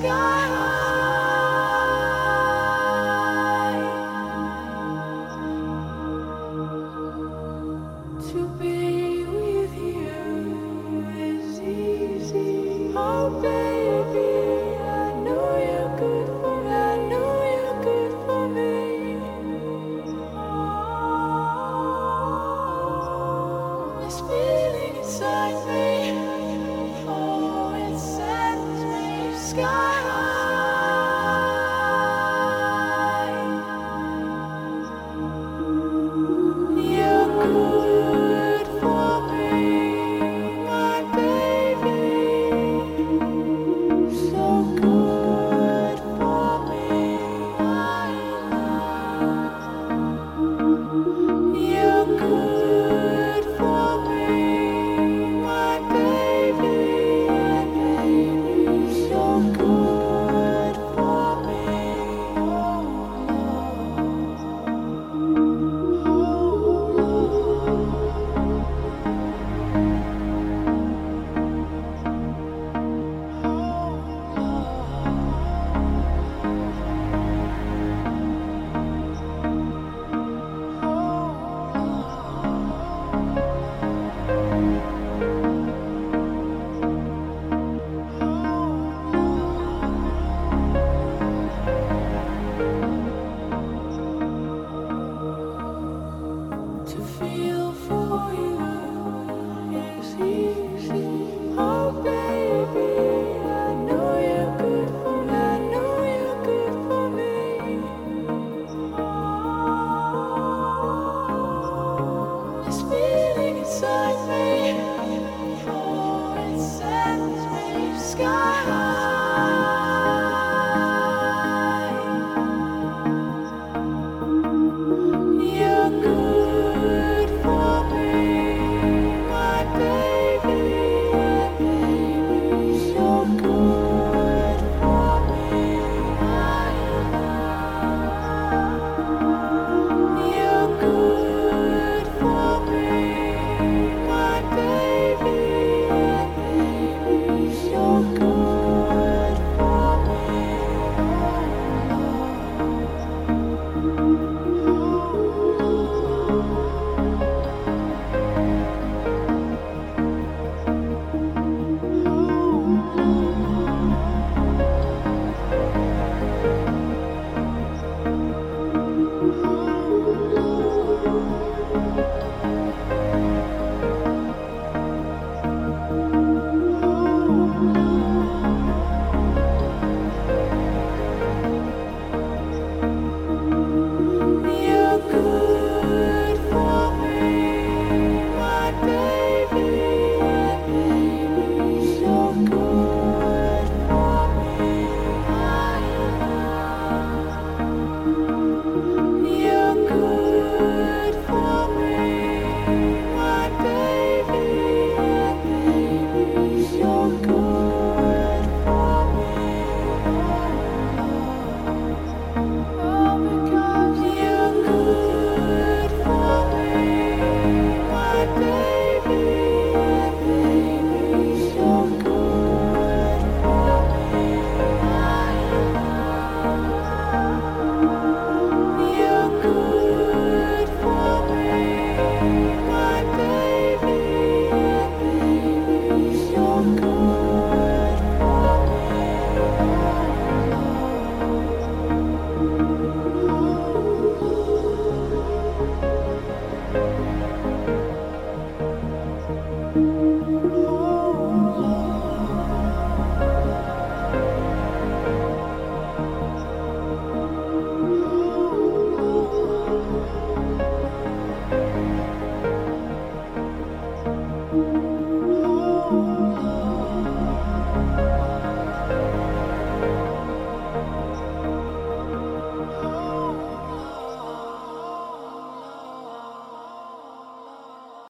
sky. sky.